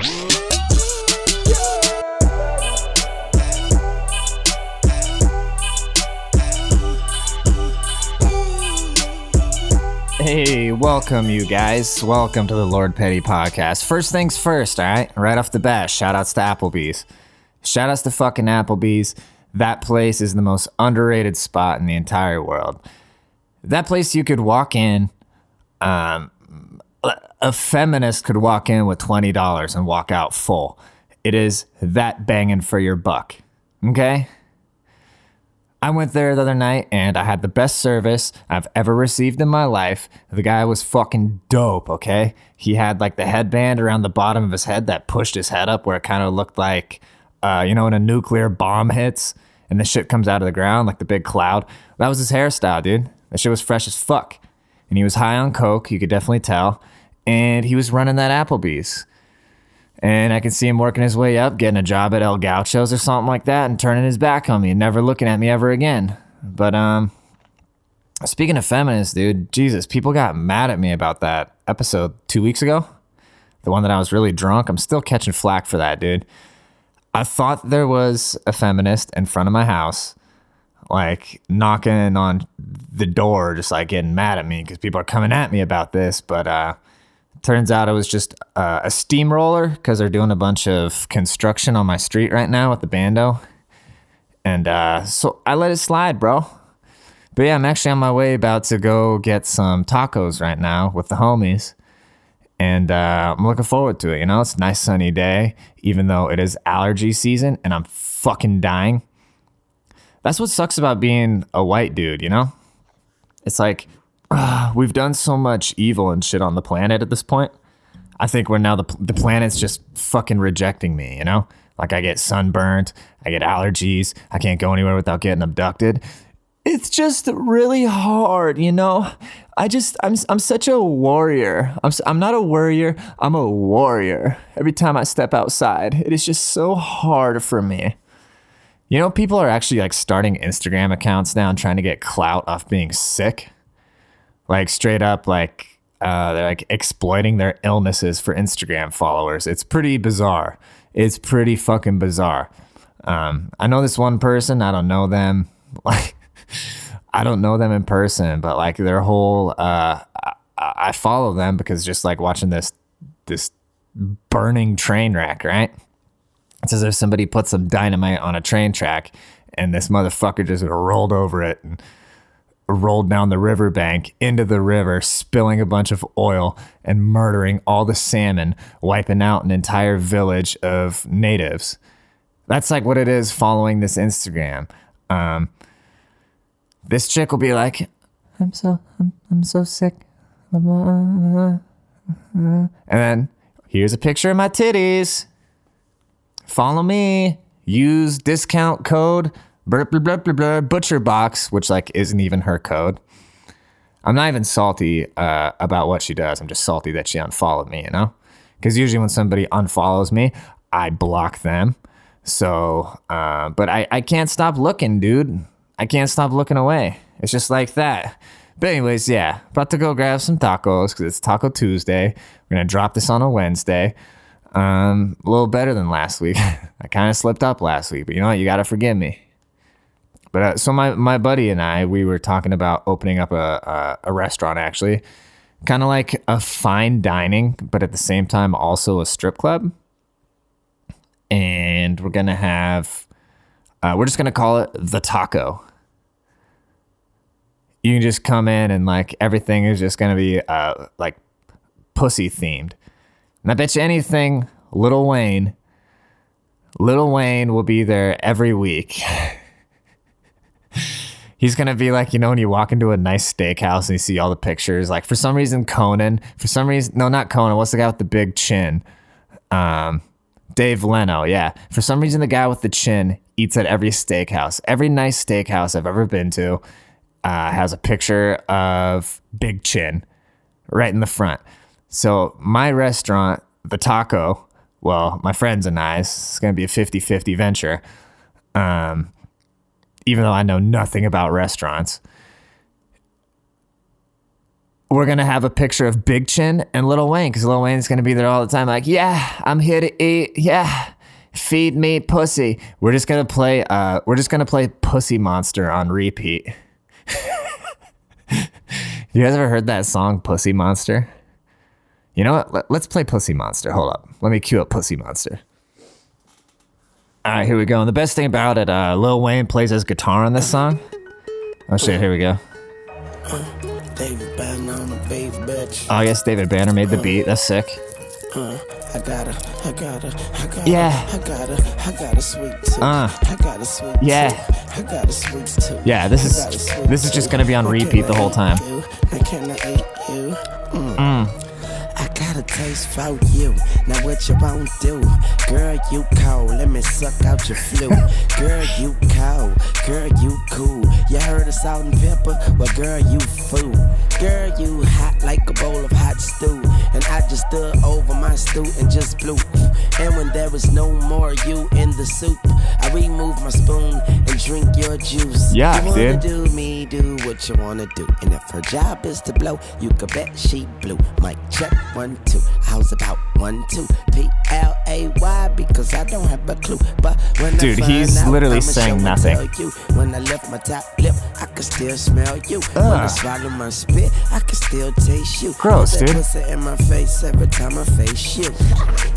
Hey, welcome, you guys. Welcome to the Lord Petty podcast. First things first, all right? Right off the bat, shout outs to Applebee's. Shout outs to fucking Applebee's. That place is the most underrated spot in the entire world. That place you could walk in, um, a feminist could walk in with $20 and walk out full. It is that banging for your buck. Okay? I went there the other night and I had the best service I've ever received in my life. The guy was fucking dope, okay? He had like the headband around the bottom of his head that pushed his head up where it kind of looked like, uh, you know, when a nuclear bomb hits and the shit comes out of the ground, like the big cloud. That was his hairstyle, dude. That shit was fresh as fuck. And he was high on coke, you could definitely tell. And he was running that Applebee's. And I can see him working his way up, getting a job at El Gaucho's or something like that, and turning his back on me and never looking at me ever again. But um, speaking of feminists, dude, Jesus, people got mad at me about that episode two weeks ago. The one that I was really drunk. I'm still catching flack for that, dude. I thought there was a feminist in front of my house, like knocking on the door, just like getting mad at me because people are coming at me about this. But uh, Turns out it was just uh, a steamroller because they're doing a bunch of construction on my street right now with the bando. And uh, so I let it slide, bro. But yeah, I'm actually on my way about to go get some tacos right now with the homies. And uh, I'm looking forward to it. You know, it's a nice sunny day, even though it is allergy season and I'm fucking dying. That's what sucks about being a white dude, you know? It's like uh, we've done so much evil and shit on the planet at this point. I think we're now the the planet's just fucking rejecting me. You know, like I get sunburned, I get allergies, I can't go anywhere without getting abducted. It's just really hard, you know. I just I'm I'm such a warrior. I'm I'm not a warrior. I'm a warrior. Every time I step outside, it is just so hard for me. You know, people are actually like starting Instagram accounts now and trying to get clout off being sick like straight up like uh, they're like exploiting their illnesses for Instagram followers. It's pretty bizarre. It's pretty fucking bizarre. Um, I know this one person. I don't know them. Like, I don't know them in person, but like their whole. Uh, I, I follow them because just like watching this this burning train wreck, right? It's as if somebody put some dynamite on a train track and this motherfucker just rolled over it and rolled down the riverbank into the river, spilling a bunch of oil and murdering all the salmon, wiping out an entire village of natives. That's like what it is following this Instagram. Um, this chick will be like, "I'm so, I'm, I'm so sick," and then here's a picture of my titties. Follow me. Use discount code blah, blah, blah, blah, blah, butcher box, which like isn't even her code. I'm not even salty uh, about what she does. I'm just salty that she unfollowed me, you know? Because usually when somebody unfollows me, I block them. So, uh, but I, I can't stop looking, dude. I can't stop looking away. It's just like that. But anyways, yeah, about to go grab some tacos because it's Taco Tuesday. We're gonna drop this on a Wednesday. Um, a little better than last week. I kind of slipped up last week, but you know what? You gotta forgive me. But uh, so my my buddy and I, we were talking about opening up a a, a restaurant actually, kind of like a fine dining, but at the same time also a strip club. And we're gonna have, uh, we're just gonna call it the taco. You can just come in and like everything is just gonna be uh, like pussy themed. And I bet you anything, Little Wayne, Little Wayne will be there every week. he's gonna be like, you know, when you walk into a nice steakhouse and you see all the pictures, like for some reason Conan, for some reason, no, not Conan. What's the guy with the big chin? Um, Dave Leno. Yeah, for some reason the guy with the chin eats at every steakhouse. Every nice steakhouse I've ever been to uh, has a picture of Big Chin right in the front. So my restaurant, the Taco, well, my friends and I, it's gonna be a 50-50 venture. Um, even though I know nothing about restaurants. we're gonna have a picture of Big Chin and Little Wayne because Lil Wayne's gonna be there all the time. Like, yeah, I'm here to eat. Yeah, feed me pussy. We're just gonna play. Uh, we're just gonna play Pussy Monster on repeat. you guys ever heard that song, Pussy Monster? You know what? Let, let's play Pussy Monster. Hold up. Let me cue up Pussy Monster. All right, here we go. And the best thing about it, uh, Lil Wayne plays his guitar on this song. Oh shit, here we go. David Banner on the bass, bitch. Oh, I guess David Banner made the beat. That's sick. Uh, I got a, I got a, I got a, Yeah. I got a, I got a sweet tooth. Uh. I got a sweet Yeah. I got a sweet tooth. Yeah, this is- I got a sweet this is just gonna be on repeat the whole time. For you. Now what you won't do? Girl, you cold. Let me suck out your flu. Girl, you cold. Girl, you cool. You heard of salt and pepper? Well, girl, you fool. Girl, you hot like a bowl of hot stew. And I just stood over my stew and just blew. And when there was no more you in the soup, I remove my spoon and drink your juice. Yeah, you wanna dude. do me, do what you wanna do. And if her job is to blow, you could bet she blew. Mic check one, two. How's about one, two? P L A Y because I don't have a clue. But when Dude, I he's out, literally I'ma saying nothing. You. When I lift my top lip, I can still smell you. When I ah. swallow my spit, I can still taste you. Gross, dude. in my face every time I face you.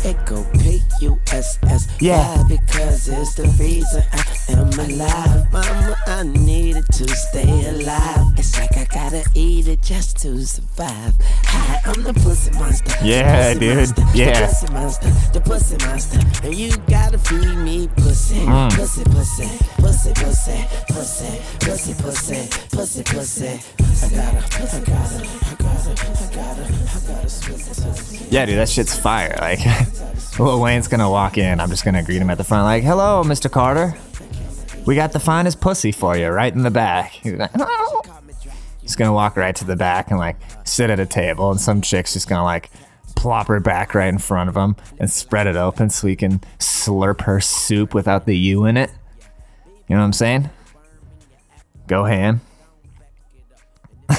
It go P U S S. Yeah. Because it's the reason I am alive. Mama, I needed to stay alive. It's like I gotta eat it just to survive. Hi, I'm the pussy monster. Yeah, dude. monster, Yeah. The pussy monster. The pussy monster. And you gotta feed me pussy. Mm. Pussy, pussy. Pussy, pussy. Pussy. Pussy, pussy. Pussy, pussy. I gotta, I gotta, I gotta, I gotta, I gotta pussy. Yeah, dude, that shit's fire. Like, Lil Wayne's gonna walk in. I'm just gonna greet him at the front, like, "Hello, Mr. Carter. We got the finest pussy for you, right in the back." He's like, "Oh." He's gonna walk right to the back and like sit at a table, and some chick's just gonna like plop her back right in front of him and spread it open so he can slurp her soup without the U in it. You know what I'm saying? Go ham.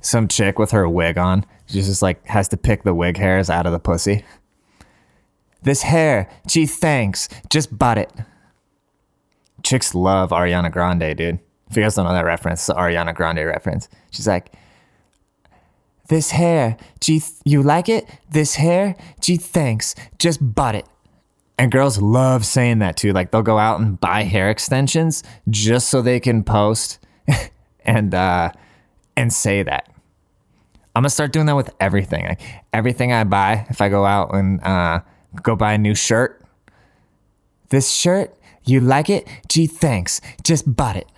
some chick with her wig on. She just like has to pick the wig hairs out of the pussy. This hair, gee, thanks. Just butt it. Chicks love Ariana Grande, dude. If you guys don't know that reference, it's the Ariana Grande reference. She's like, this hair, gee, you like it? This hair, gee, thanks. Just bought it. And girls love saying that too. Like they'll go out and buy hair extensions just so they can post and uh, and say that. I'm gonna start doing that with everything. Like everything I buy, if I go out and uh, go buy a new shirt, this shirt, you like it? Gee, thanks. Just bought it.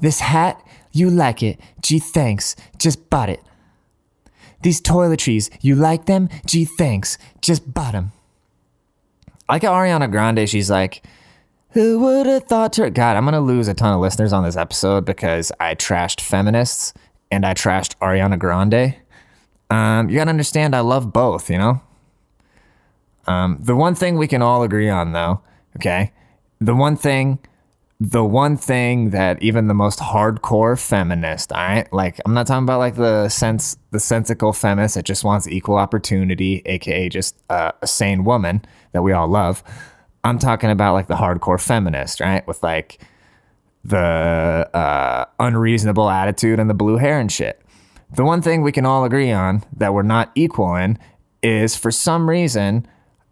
This hat, you like it? Gee, thanks. Just bought it. These toiletries, you like them? Gee, thanks. Just bought them. Like at Ariana Grande, she's like, who would have thought to God, I'm gonna lose a ton of listeners on this episode because I trashed feminists and I trashed Ariana Grande. Um, you gotta understand, I love both. You know. Um, the one thing we can all agree on, though, okay, the one thing, the one thing that even the most hardcore feminist, all right, like I'm not talking about like the sense, the sensical feminist that just wants equal opportunity, aka just uh, a sane woman that we all love. I'm talking about like the hardcore feminist, right, with like the uh, unreasonable attitude and the blue hair and shit. The one thing we can all agree on that we're not equal in is for some reason,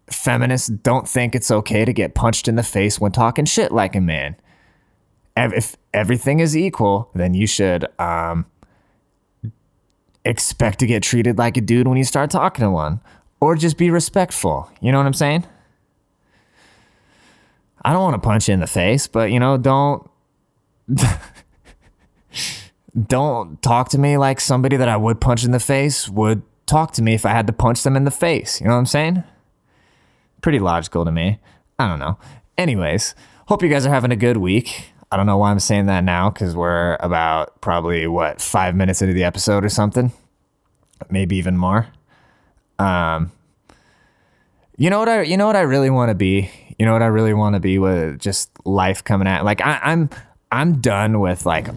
feminists don't think it's okay to get punched in the face when talking shit like a man. If everything is equal, then you should um, expect to get treated like a dude when you start talking to one, or just be respectful. You know what I'm saying? I don't want to punch you in the face, but you know, don't don't talk to me like somebody that I would punch in the face would talk to me if I had to punch them in the face. You know what I'm saying? Pretty logical to me. I don't know. Anyways, hope you guys are having a good week. I don't know why I'm saying that now because we're about probably what five minutes into the episode or something, maybe even more. Um, you know what I you know what I really want to be. You know what I really want to be with just life coming at like I, I'm I'm done with like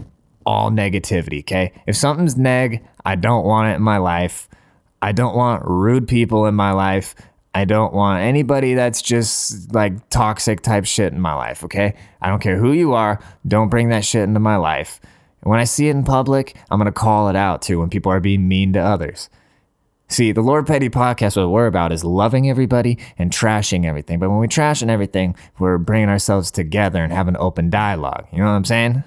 all negativity, okay? If something's neg, I don't want it in my life. I don't want rude people in my life. I don't want anybody that's just like toxic type shit in my life, okay? I don't care who you are, don't bring that shit into my life. When I see it in public, I'm gonna call it out too when people are being mean to others. See, the Lord Petty podcast, what we're about is loving everybody and trashing everything. But when we trash and everything, we're bringing ourselves together and having open dialogue. You know what I'm saying?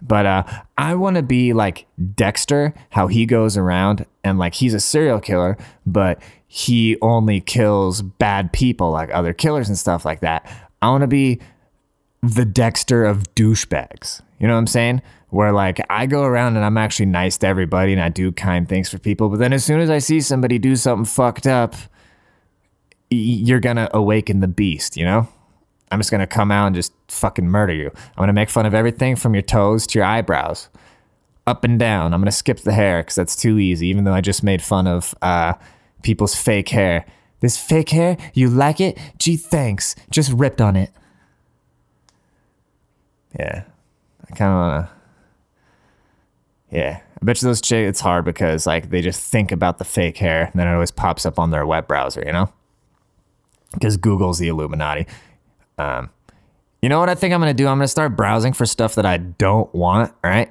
But uh, I want to be like Dexter, how he goes around and like he's a serial killer, but he only kills bad people like other killers and stuff like that. I want to be the Dexter of douchebags. You know what I'm saying? Where like I go around and I'm actually nice to everybody and I do kind things for people, but then as soon as I see somebody do something fucked up, you're gonna awaken the beast, you know? I'm just gonna come out and just fucking murder you. I'm gonna make fun of everything from your toes to your eyebrows, up and down. I'm gonna skip the hair because that's too easy. Even though I just made fun of uh, people's fake hair. This fake hair, you like it? Gee, thanks. Just ripped on it. Yeah, I kind of wanna. Yeah, I bet you those chicks. It's hard because like they just think about the fake hair, and then it always pops up on their web browser. You know, because Google's the Illuminati. Um, you know what I think I'm gonna do? I'm gonna start browsing for stuff that I don't want. Right?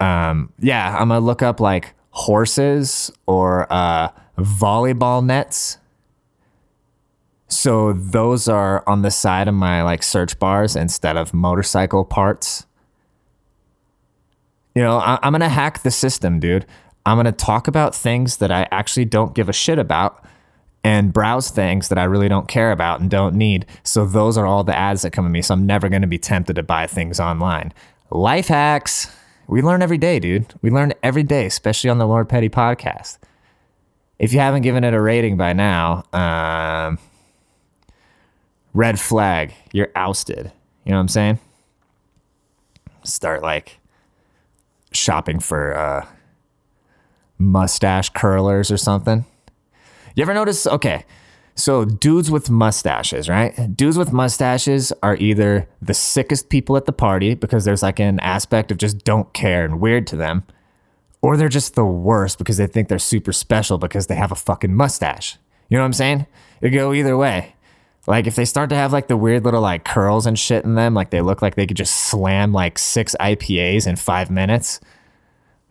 Um, yeah, I'm gonna look up like horses or uh, volleyball nets. So those are on the side of my like search bars instead of motorcycle parts. You know, I- I'm gonna hack the system, dude. I'm gonna talk about things that I actually don't give a shit about and browse things that I really don't care about and don't need. So those are all the ads that come at me. So I'm never gonna be tempted to buy things online. Life hacks. We learn every day, dude. We learn every day, especially on the Lord Petty podcast. If you haven't given it a rating by now, um, red flag, you're ousted. You know what I'm saying? Start like shopping for uh, mustache curlers or something. You ever notice? Okay, so dudes with mustaches, right? Dudes with mustaches are either the sickest people at the party because there's like an aspect of just don't care and weird to them, or they're just the worst because they think they're super special because they have a fucking mustache. You know what I'm saying? It go either way. Like if they start to have like the weird little like curls and shit in them, like they look like they could just slam like six IPAs in five minutes.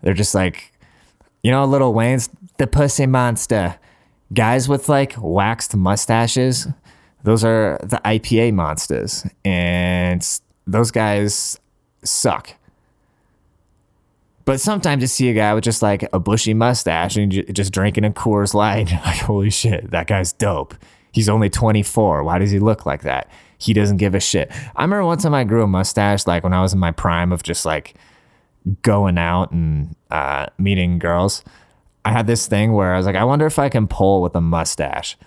They're just like, you know, Little Wayne's the pussy monster. Guys with like waxed mustaches, those are the IPA monsters, and those guys suck. But sometimes you see a guy with just like a bushy mustache and just drinking a Coors Light. Like, holy shit, that guy's dope. He's only 24. Why does he look like that? He doesn't give a shit. I remember one time I grew a mustache, like when I was in my prime of just like going out and uh, meeting girls. I had this thing where I was like, I wonder if I can pull with a mustache.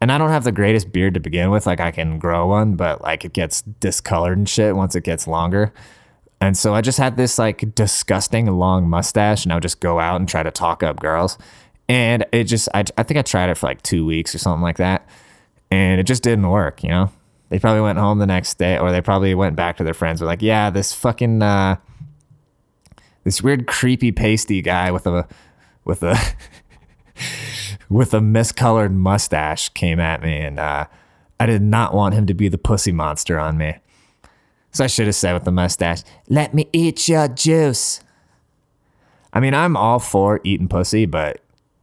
And I don't have the greatest beard to begin with. Like I can grow one, but like it gets discolored and shit once it gets longer. And so I just had this like disgusting long mustache, and I would just go out and try to talk up girls. And it just, I, I think I tried it for like two weeks or something like that. And it just didn't work, you know? They probably went home the next day, or they probably went back to their friends. Were like, yeah, this fucking, uh, this weird creepy pasty guy with a, with a, with a miscolored mustache came at me, and uh, I did not want him to be the pussy monster on me. So I should have said with the mustache, let me eat your juice. I mean, I'm all for eating pussy, but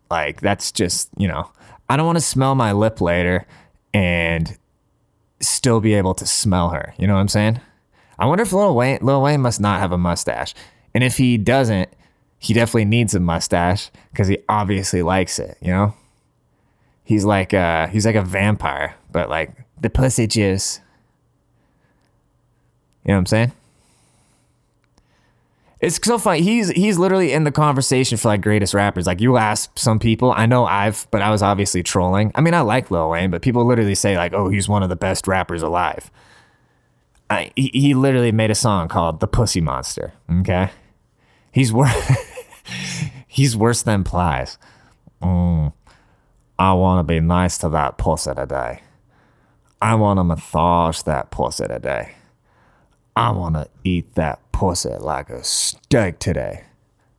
like, that's just, you know, I don't want to smell my lip later and still be able to smell her. You know what I'm saying? I wonder if Lil Wayne, Lil Wayne must not have a mustache. And if he doesn't, he definitely needs a mustache because he obviously likes it, you know? He's like uh he's like a vampire, but like the pussy juice. You know what I'm saying? It's so funny. He's he's literally in the conversation for like greatest rappers. Like you ask some people, I know I've, but I was obviously trolling. I mean, I like Lil Wayne, but people literally say like, "Oh, he's one of the best rappers alive." I, he, he literally made a song called "The Pussy Monster." Okay, he's worse. he's worse than Plies. Mm, I want to be nice to that pussy today. I want to massage that pussy today. I want to eat that pussy like a steak today.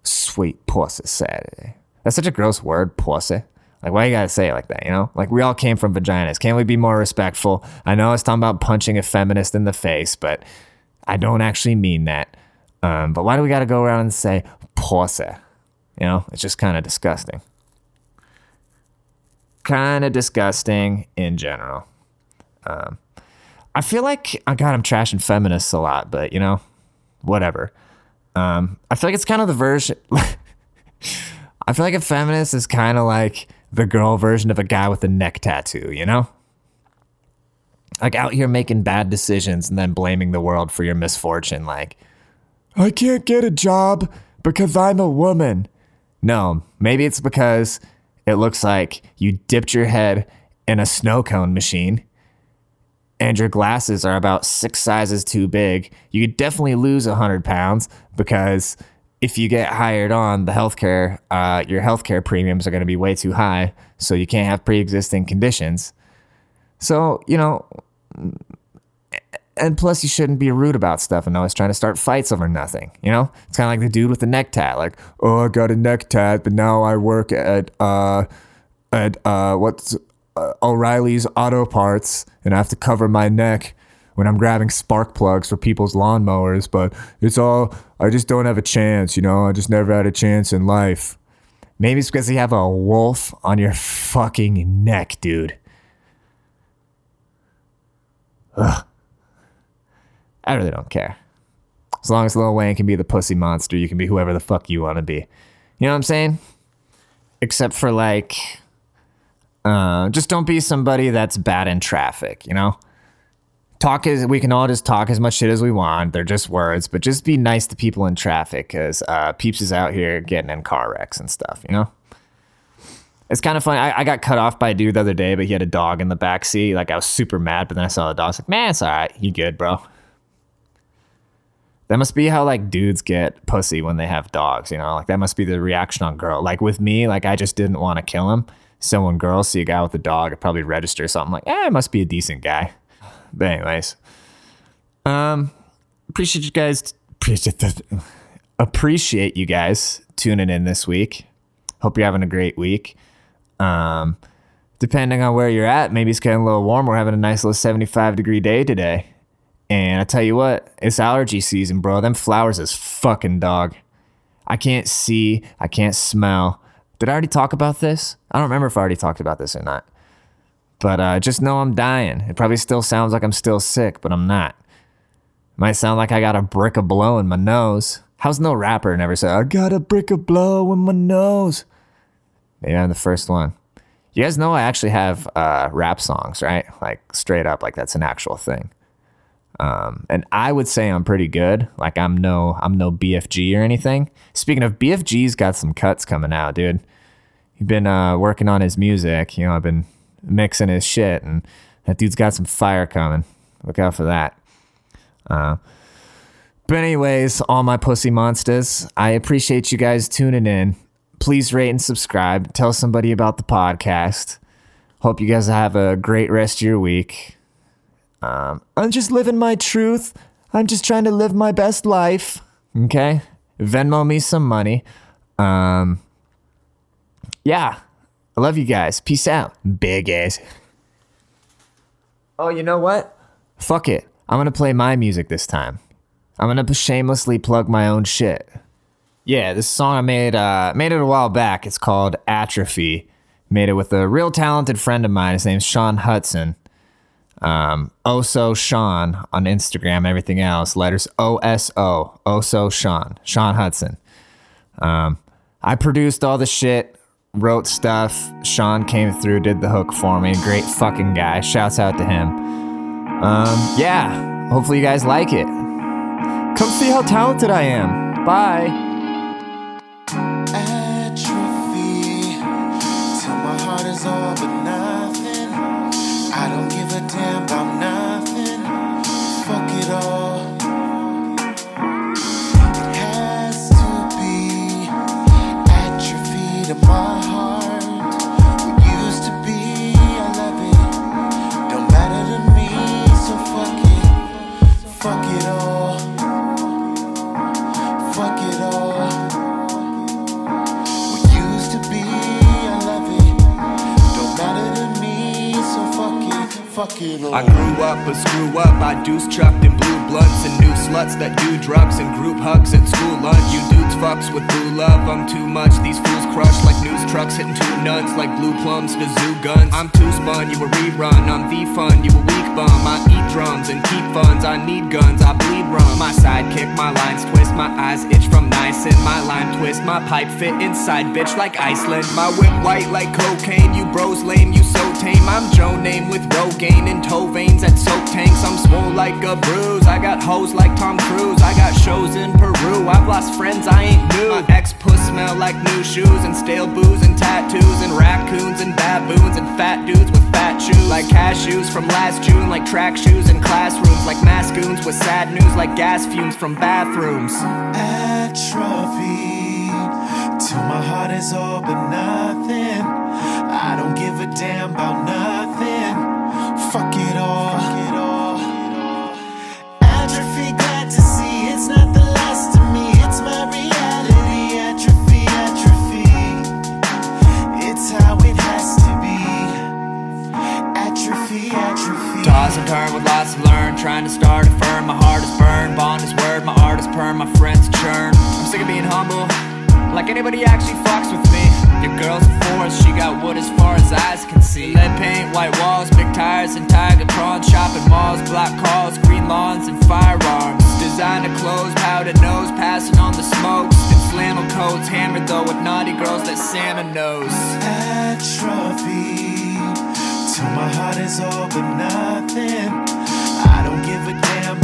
Sweet pussy Saturday. That's such a gross word, pussy. Like, why you gotta say it like that, you know? Like, we all came from vaginas. Can't we be more respectful? I know I was talking about punching a feminist in the face, but I don't actually mean that. Um, but why do we gotta go around and say pussy? You know, it's just kind of disgusting. Kind of disgusting in general. Um, I feel like, oh God, I'm trashing feminists a lot, but you know, whatever. Um, I feel like it's kind of the version. I feel like a feminist is kind of like the girl version of a guy with a neck tattoo, you know? Like out here making bad decisions and then blaming the world for your misfortune. Like, I can't get a job because I'm a woman. No, maybe it's because it looks like you dipped your head in a snow cone machine and your glasses are about six sizes too big. You could definitely lose 100 pounds because if you get hired on the healthcare, uh, your healthcare premiums are going to be way too high. So you can't have pre existing conditions. So, you know, and plus you shouldn't be rude about stuff and always trying to start fights over nothing. You know, it's kind of like the dude with the neck tat. Like, oh, I got a neck tat, but now I work at uh, at uh, what's uh, O'Reilly's Auto Parts, and I have to cover my neck when I'm grabbing spark plugs for people's lawnmowers. But it's all I just don't have a chance. You know, I just never had a chance in life. Maybe it's because you have a wolf on your fucking neck, dude. Ugh. I really don't care. As long as Lil Wayne can be the pussy monster, you can be whoever the fuck you want to be. You know what I'm saying? Except for like, uh, just don't be somebody that's bad in traffic, you know? Talk is, we can all just talk as much shit as we want. They're just words, but just be nice to people in traffic because uh, Peeps is out here getting in car wrecks and stuff, you know? It's kind of funny. I, I, got cut off by a dude the other day, but he had a dog in the back seat. Like I was super mad, but then I saw the dog. I was like, man, it's all right. You good, bro? That must be how like dudes get pussy when they have dogs, you know? Like that must be the reaction on girl. Like with me, like I just didn't want to kill him. So when girls see a guy with a dog, it probably register something like, eh, it must be a decent guy. But anyways, um, appreciate you guys. Appreciate the, appreciate you guys tuning in this week. Hope you're having a great week. Um, depending on where you're at, maybe it's getting a little warm. We're having a nice little 75 degree day today. And I tell you what, it's allergy season, bro. Them flowers is fucking dog. I can't see, I can't smell. Did I already talk about this? I don't remember if I already talked about this or not. But uh, just know I'm dying. It probably still sounds like I'm still sick, but I'm not. Might sound like I got a brick of blow in my nose. How's no rapper never say, I got a brick of blow in my nose? Maybe I'm the first one. You guys know I actually have uh, rap songs, right? Like straight up, like that's an actual thing. Um, and I would say I'm pretty good. Like I'm no, I'm no BFG or anything. Speaking of BFG's got some cuts coming out, dude. He's been uh, working on his music. You know, I've been mixing his shit, and that dude's got some fire coming. Look out for that. Uh, but anyways, all my pussy monsters, I appreciate you guys tuning in please rate and subscribe. Tell somebody about the podcast. Hope you guys have a great rest of your week. Um, I'm just living my truth. I'm just trying to live my best life. Okay? Venmo me some money. Um, yeah. I love you guys. Peace out. Big ass. Oh, you know what? Fuck it. I'm going to play my music this time. I'm going to shamelessly plug my own shit. Yeah, this song I made uh, made it a while back. It's called Atrophy. Made it with a real talented friend of mine. His name's Sean Hudson. Um, Oso Sean on Instagram, everything else, letters O S O, Oso Sean, Sean Hudson. Um, I produced all the shit, wrote stuff. Sean came through, did the hook for me. Great fucking guy. Shouts out to him. Um, yeah, hopefully you guys like it. Come see how talented I am. Bye. Atrophy, deuce chucked in blue blunts and new sluts that do drugs and group hugs at school lunch. You dudes fucks with blue love, I'm too much. Hitting two nuts like blue plums to zoo guns. I'm too spun, you a rerun, I'm the fun, you a weak bum. I eat drums and keep funds, I need guns, I bleed rum. My sidekick, my lines twist, my eyes itch from nice and my line twist, my pipe fit inside, bitch, like Iceland. My whip white like cocaine, you bros lame, you so tame. I'm Joe name with Rogaine and toe veins at soak tanks. I'm swole like a bruise. I got hoes like Tom Cruise. I got shows in Peru. I've lost friends, I ain't new. My ex puss smell like new shoes and stale booze and tattoos and raccoons and baboons and fat dudes with fat shoes. Like cashews from last June, like track shoes in classrooms, like mascoons with sad news like gas fumes from bathrooms. atrophy. Till my heart is all but nothing. I don't give a damn about nothing turn with lots to learn. Trying to start a firm. My heart is burned. Bond is word. My art is perm. My friends churn. I'm sick of being humble. Like anybody actually fucks with me. Your girl's a force. She got wood as far as eyes can see. Lead paint, white walls, big tires, and tiger prawns. Shopping malls, black calls, green lawns, and firearms. Designer clothes, powdered nose, passing on the smokes. And flannel coats, hammered though with naughty girls that Santa knows. atrophy Till my heart is all but nothing. I don't give a damn